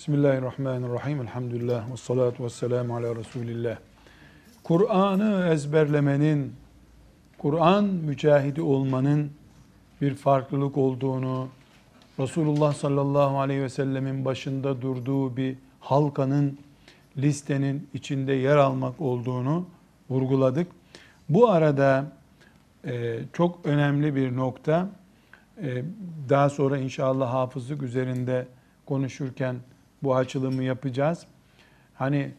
Bismillahirrahmanirrahim. Elhamdülillah. Ve salatu ve selamu ala Resulillah. Kur'an'ı ezberlemenin, Kur'an mücahidi olmanın bir farklılık olduğunu, Resulullah sallallahu aleyhi ve sellemin başında durduğu bir halkanın, listenin içinde yer almak olduğunu vurguladık. Bu arada e, çok önemli bir nokta, e, daha sonra inşallah hafızlık üzerinde konuşurken bu açılımı yapacağız. Hani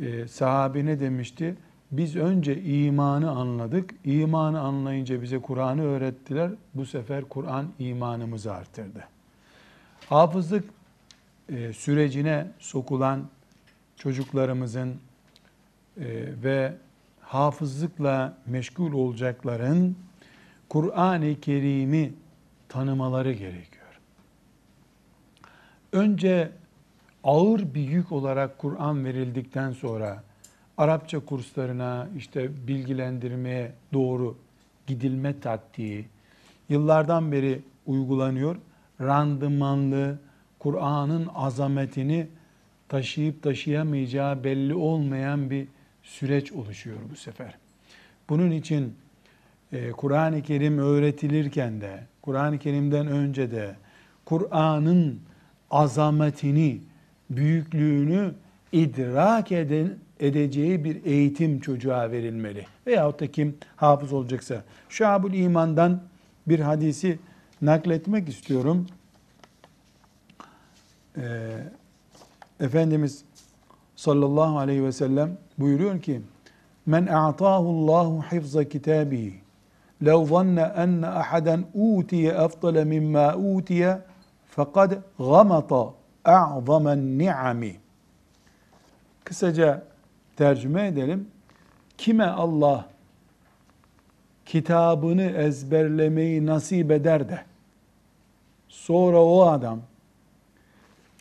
e, sahabe ne demişti? Biz önce imanı anladık. İmanı anlayınca bize Kur'an'ı öğrettiler. Bu sefer Kur'an imanımızı artırdı. Hafızlık e, sürecine sokulan çocuklarımızın e, ve hafızlıkla meşgul olacakların Kur'an-ı Kerim'i tanımaları gerekiyor. Önce ağır bir yük olarak Kur'an verildikten sonra Arapça kurslarına işte bilgilendirmeye doğru gidilme taktiği yıllardan beri uygulanıyor. Randımanlı Kur'an'ın azametini taşıyıp taşıyamayacağı belli olmayan bir süreç oluşuyor bu sefer. Bunun için e, Kur'an-ı Kerim öğretilirken de, Kur'an-ı Kerim'den önce de Kur'an'ın azametini, büyüklüğünü idrak eden, edeceği bir eğitim çocuğa verilmeli. Veyahut da kim hafız olacaksa. Şabul İman'dan bir hadisi nakletmek istiyorum. Ee, Efendimiz sallallahu aleyhi ve sellem buyuruyor ki Men a'tahu Allahu hifza kitabihi lev zanne enne ahaden utiye efdale mimma utiye fekad gamata a'zamen ni'ami. Kısaca tercüme edelim. Kime Allah kitabını ezberlemeyi nasip eder de sonra o adam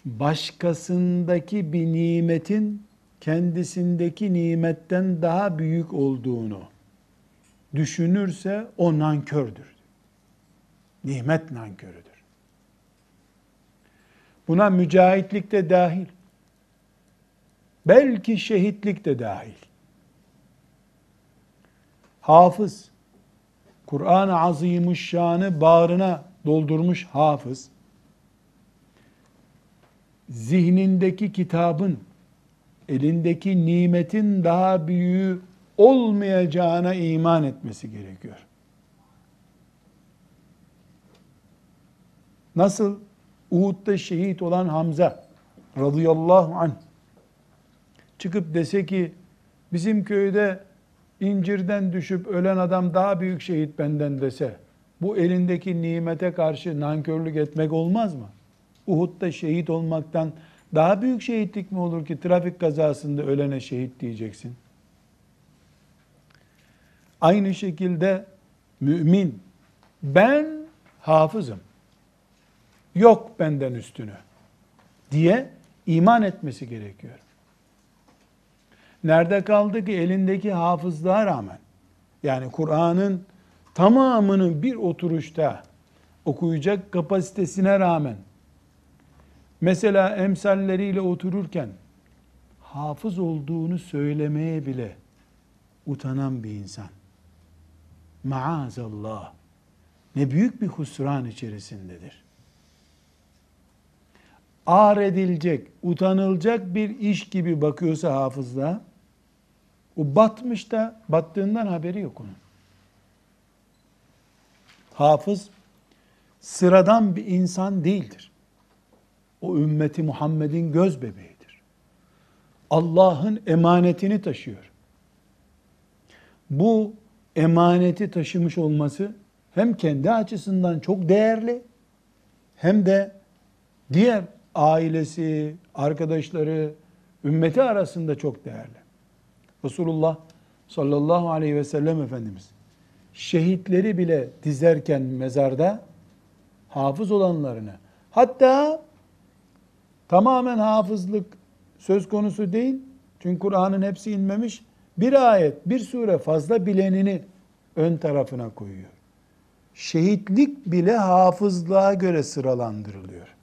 başkasındaki bir nimetin kendisindeki nimetten daha büyük olduğunu düşünürse o nankördür. Nimet nankörüdür. Buna mücahitlik de dahil. Belki şehitlik de dahil. Hafız, Kur'an-ı Azimuşşan'ı bağrına doldurmuş hafız, zihnindeki kitabın, elindeki nimetin daha büyüğü olmayacağına iman etmesi gerekiyor. Nasıl Uhud'da şehit olan Hamza radıyallahu anh çıkıp dese ki bizim köyde incirden düşüp ölen adam daha büyük şehit benden dese bu elindeki nimete karşı nankörlük etmek olmaz mı? Uhud'da şehit olmaktan daha büyük şehitlik mi olur ki trafik kazasında ölene şehit diyeceksin? Aynı şekilde mümin ben hafızım. Yok benden üstünü diye iman etmesi gerekiyor. Nerede kaldı ki elindeki hafızlığa rağmen yani Kur'an'ın tamamını bir oturuşta okuyacak kapasitesine rağmen mesela emsalleriyle otururken hafız olduğunu söylemeye bile utanan bir insan. Maazallah. Ne büyük bir husran içerisindedir. Ağır edilecek, utanılacak bir iş gibi bakıyorsa hafızlığa, o batmış da battığından haberi yok onun. Hafız sıradan bir insan değildir. O ümmeti Muhammed'in göz bebeğidir. Allah'ın emanetini taşıyor. Bu emaneti taşımış olması hem kendi açısından çok değerli hem de diğer ailesi, arkadaşları, ümmeti arasında çok değerli. Resulullah sallallahu aleyhi ve sellem Efendimiz şehitleri bile dizerken mezarda hafız olanlarını hatta tamamen hafızlık söz konusu değil. Çünkü Kur'an'ın hepsi inmemiş. Bir ayet, bir sure fazla bilenini ön tarafına koyuyor. Şehitlik bile hafızlığa göre sıralandırılıyor.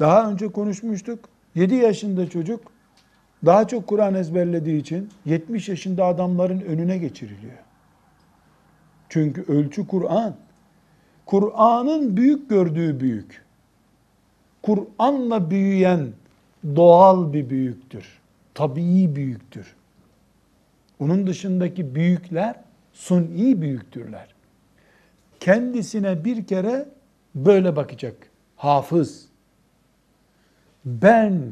Daha önce konuşmuştuk. 7 yaşında çocuk daha çok Kur'an ezberlediği için 70 yaşında adamların önüne geçiriliyor. Çünkü ölçü Kur'an. Kur'an'ın büyük gördüğü büyük. Kur'an'la büyüyen doğal bir büyüktür. Tabii büyüktür. Onun dışındaki büyükler suni büyüktürler. Kendisine bir kere böyle bakacak. Hafız. Ben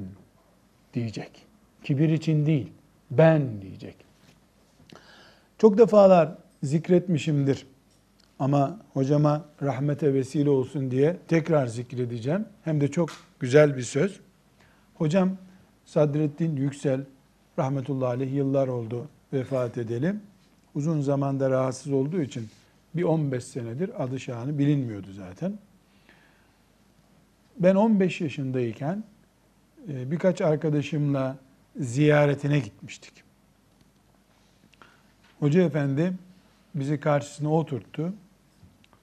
diyecek. Kibir için değil. Ben diyecek. Çok defalar zikretmişimdir. Ama hocama rahmete vesile olsun diye tekrar zikredeceğim. Hem de çok güzel bir söz. Hocam Sadreddin Yüksel rahmetullahi aleyh yıllar oldu vefat edelim. Uzun zamanda rahatsız olduğu için bir 15 senedir adı şanı bilinmiyordu zaten. Ben 15 yaşındayken birkaç arkadaşımla ziyaretine gitmiştik. Hoca efendi bizi karşısına oturttu.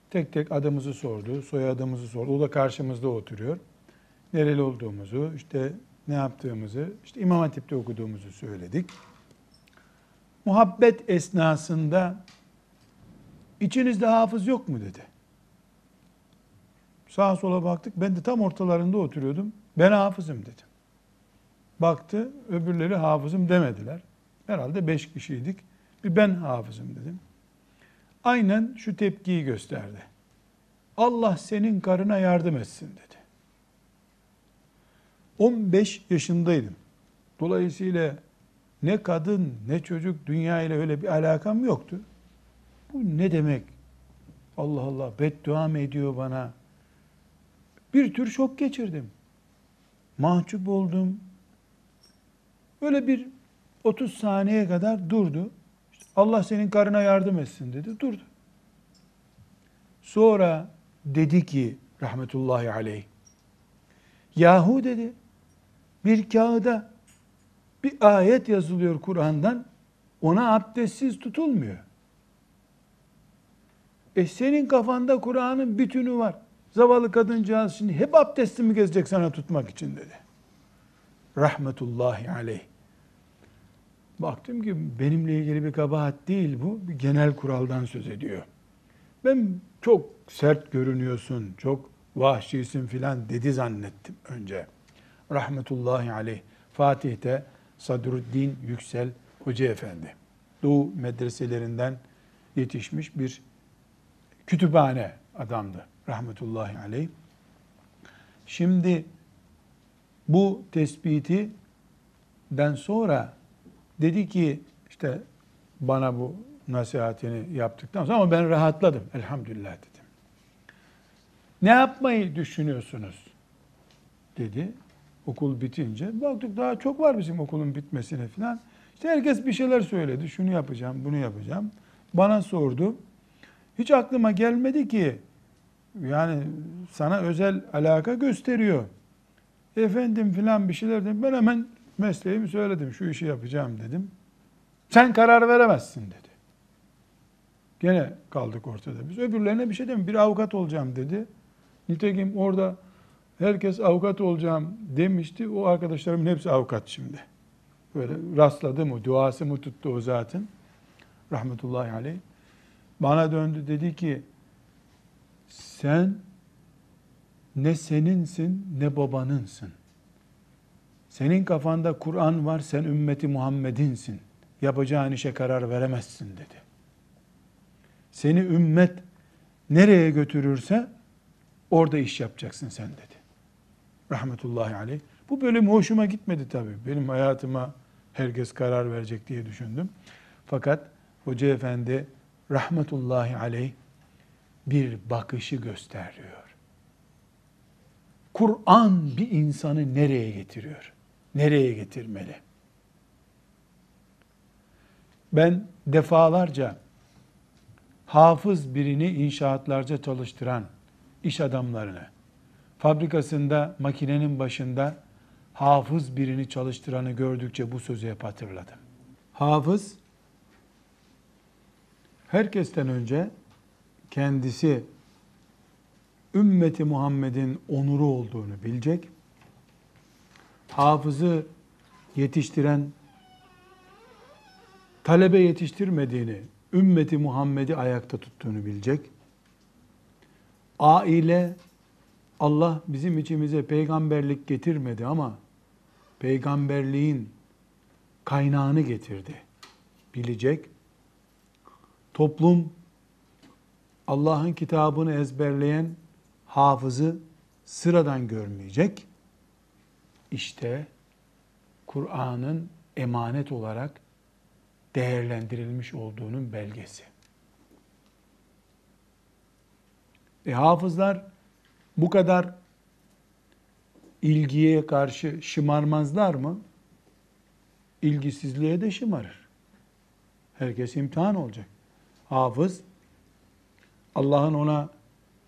Tek tek adımızı sordu, soyadımızı sordu. O da karşımızda oturuyor. Nereli olduğumuzu, işte ne yaptığımızı, işte İmam Hatip'te okuduğumuzu söyledik. Muhabbet esnasında içinizde hafız yok mu dedi. Sağa sola baktık. Ben de tam ortalarında oturuyordum. Ben hafızım dedim. Baktı, öbürleri hafızım demediler. Herhalde beş kişiydik. Bir ben hafızım dedim. Aynen şu tepkiyi gösterdi. Allah senin karına yardım etsin dedi. 15 yaşındaydım. Dolayısıyla ne kadın ne çocuk dünya ile öyle bir alakam yoktu. Bu ne demek? Allah Allah beddua mı ediyor bana? Bir tür şok geçirdim. Mahcup oldum. Öyle bir 30 saniye kadar durdu. İşte Allah senin karına yardım etsin dedi. Durdu. Sonra dedi ki rahmetullahi aleyh. Yahu dedi bir kağıda bir ayet yazılıyor Kur'an'dan ona abdestsiz tutulmuyor. E senin kafanda Kur'an'ın bütünü var. Zavallı kadıncağız şimdi hep abdesti mi gezecek sana tutmak için dedi. Rahmetullahi aleyh. Baktım ki benimle ilgili bir kabahat değil bu. Bir genel kuraldan söz ediyor. Ben çok sert görünüyorsun, çok vahşisin filan dedi zannettim önce. Rahmetullahi aleyh. Fatih'te Sadruddin Yüksel Hoca Efendi. Doğu medreselerinden yetişmiş bir kütüphane adamdı. Rahmetullahi aleyh. Şimdi bu tespiti den sonra dedi ki işte bana bu nasihatini yaptıktan sonra ama ben rahatladım elhamdülillah dedim. Ne yapmayı düşünüyorsunuz? dedi okul bitince. Baktık daha çok var bizim okulun bitmesine falan. İşte herkes bir şeyler söyledi. Şunu yapacağım, bunu yapacağım. Bana sordu. Hiç aklıma gelmedi ki yani sana özel alaka gösteriyor. Efendim filan bir şeyler dedim. Ben hemen mesleğimi söyledim. Şu işi yapacağım dedim. Sen karar veremezsin dedi. Gene kaldık ortada biz. Öbürlerine bir şey dedim. Bir avukat olacağım dedi. Nitekim orada herkes avukat olacağım demişti. O arkadaşlarımın hepsi avukat şimdi. Böyle rastladı mı, duası mı tuttu o zaten. Rahmetullahi aleyh. Bana döndü dedi ki sen ne seninsin ne babanınsın. Senin kafanda Kur'an var, sen ümmeti Muhammed'insin. Yapacağın işe karar veremezsin dedi. Seni ümmet nereye götürürse orada iş yapacaksın sen dedi. Rahmetullahi aleyh. Bu bölüm hoşuma gitmedi tabii. Benim hayatıma herkes karar verecek diye düşündüm. Fakat Hoca Efendi rahmetullahi aleyh bir bakışı gösteriyor. Kur'an bir insanı nereye getiriyor? Nereye getirmeli? Ben defalarca hafız birini inşaatlarca çalıştıran iş adamlarını, fabrikasında makinenin başında hafız birini çalıştıranı gördükçe bu sözü hep hatırladım. Hafız herkesten önce kendisi ümmeti Muhammed'in onuru olduğunu bilecek. Hafızı yetiştiren talebe yetiştirmediğini, ümmeti Muhammed'i ayakta tuttuğunu bilecek. Aile Allah bizim içimize peygamberlik getirmedi ama peygamberliğin kaynağını getirdi. Bilecek. Toplum Allah'ın kitabını ezberleyen hafızı sıradan görmeyecek. İşte Kur'an'ın emanet olarak değerlendirilmiş olduğunun belgesi. E hafızlar bu kadar ilgiye karşı şımarmazlar mı? İlgisizliğe de şımarır. Herkes imtihan olacak. Hafız Allah'ın ona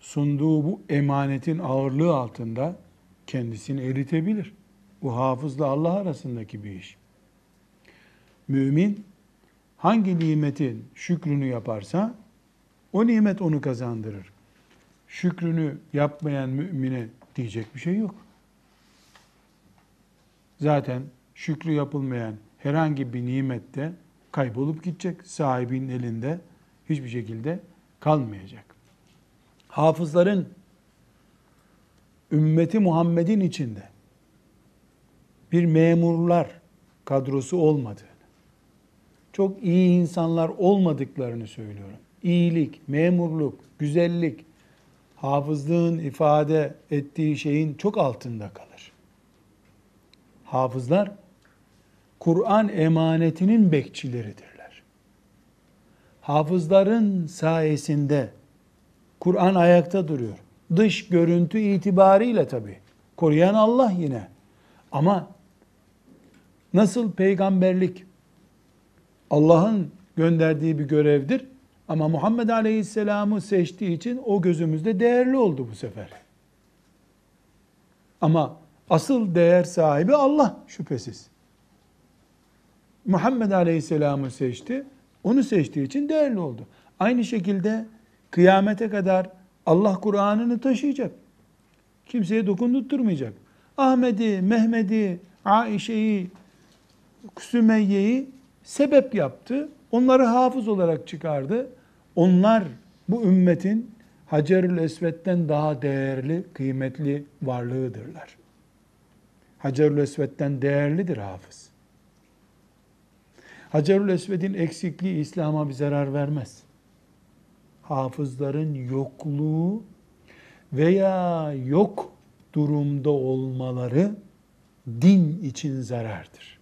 sunduğu bu emanetin ağırlığı altında kendisini eritebilir. Bu hafızla Allah arasındaki bir iş. Mümin hangi nimetin şükrünü yaparsa o nimet onu kazandırır. Şükrünü yapmayan mümine diyecek bir şey yok. Zaten şükrü yapılmayan herhangi bir nimette kaybolup gidecek. Sahibinin elinde hiçbir şekilde kalmayacak. Hafızların ümmeti Muhammed'in içinde bir memurlar kadrosu olmadığını, çok iyi insanlar olmadıklarını söylüyorum. İyilik, memurluk, güzellik, hafızlığın ifade ettiği şeyin çok altında kalır. Hafızlar Kur'an emanetinin bekçileridirler. Hafızların sayesinde Kur'an ayakta duruyor. Dış görüntü itibariyle tabi. Koruyan Allah yine. Ama nasıl peygamberlik Allah'ın gönderdiği bir görevdir. Ama Muhammed Aleyhisselam'ı seçtiği için o gözümüzde değerli oldu bu sefer. Ama asıl değer sahibi Allah şüphesiz. Muhammed Aleyhisselam'ı seçti. Onu seçtiği için değerli oldu. Aynı şekilde kıyamete kadar Allah Kur'an'ını taşıyacak. Kimseye dokundurtmayacak. Ahmet'i, Mehmet'i, Aişe'yi, Sümeyye'yi sebep yaptı. Onları hafız olarak çıkardı. Onlar bu ümmetin Hacerül Esved'den daha değerli, kıymetli varlığıdırlar. Hacerül Esved'den değerlidir hafız. Hacerül Esved'in eksikliği İslam'a bir zarar vermez. Hafızların yokluğu veya yok durumda olmaları din için zarardır.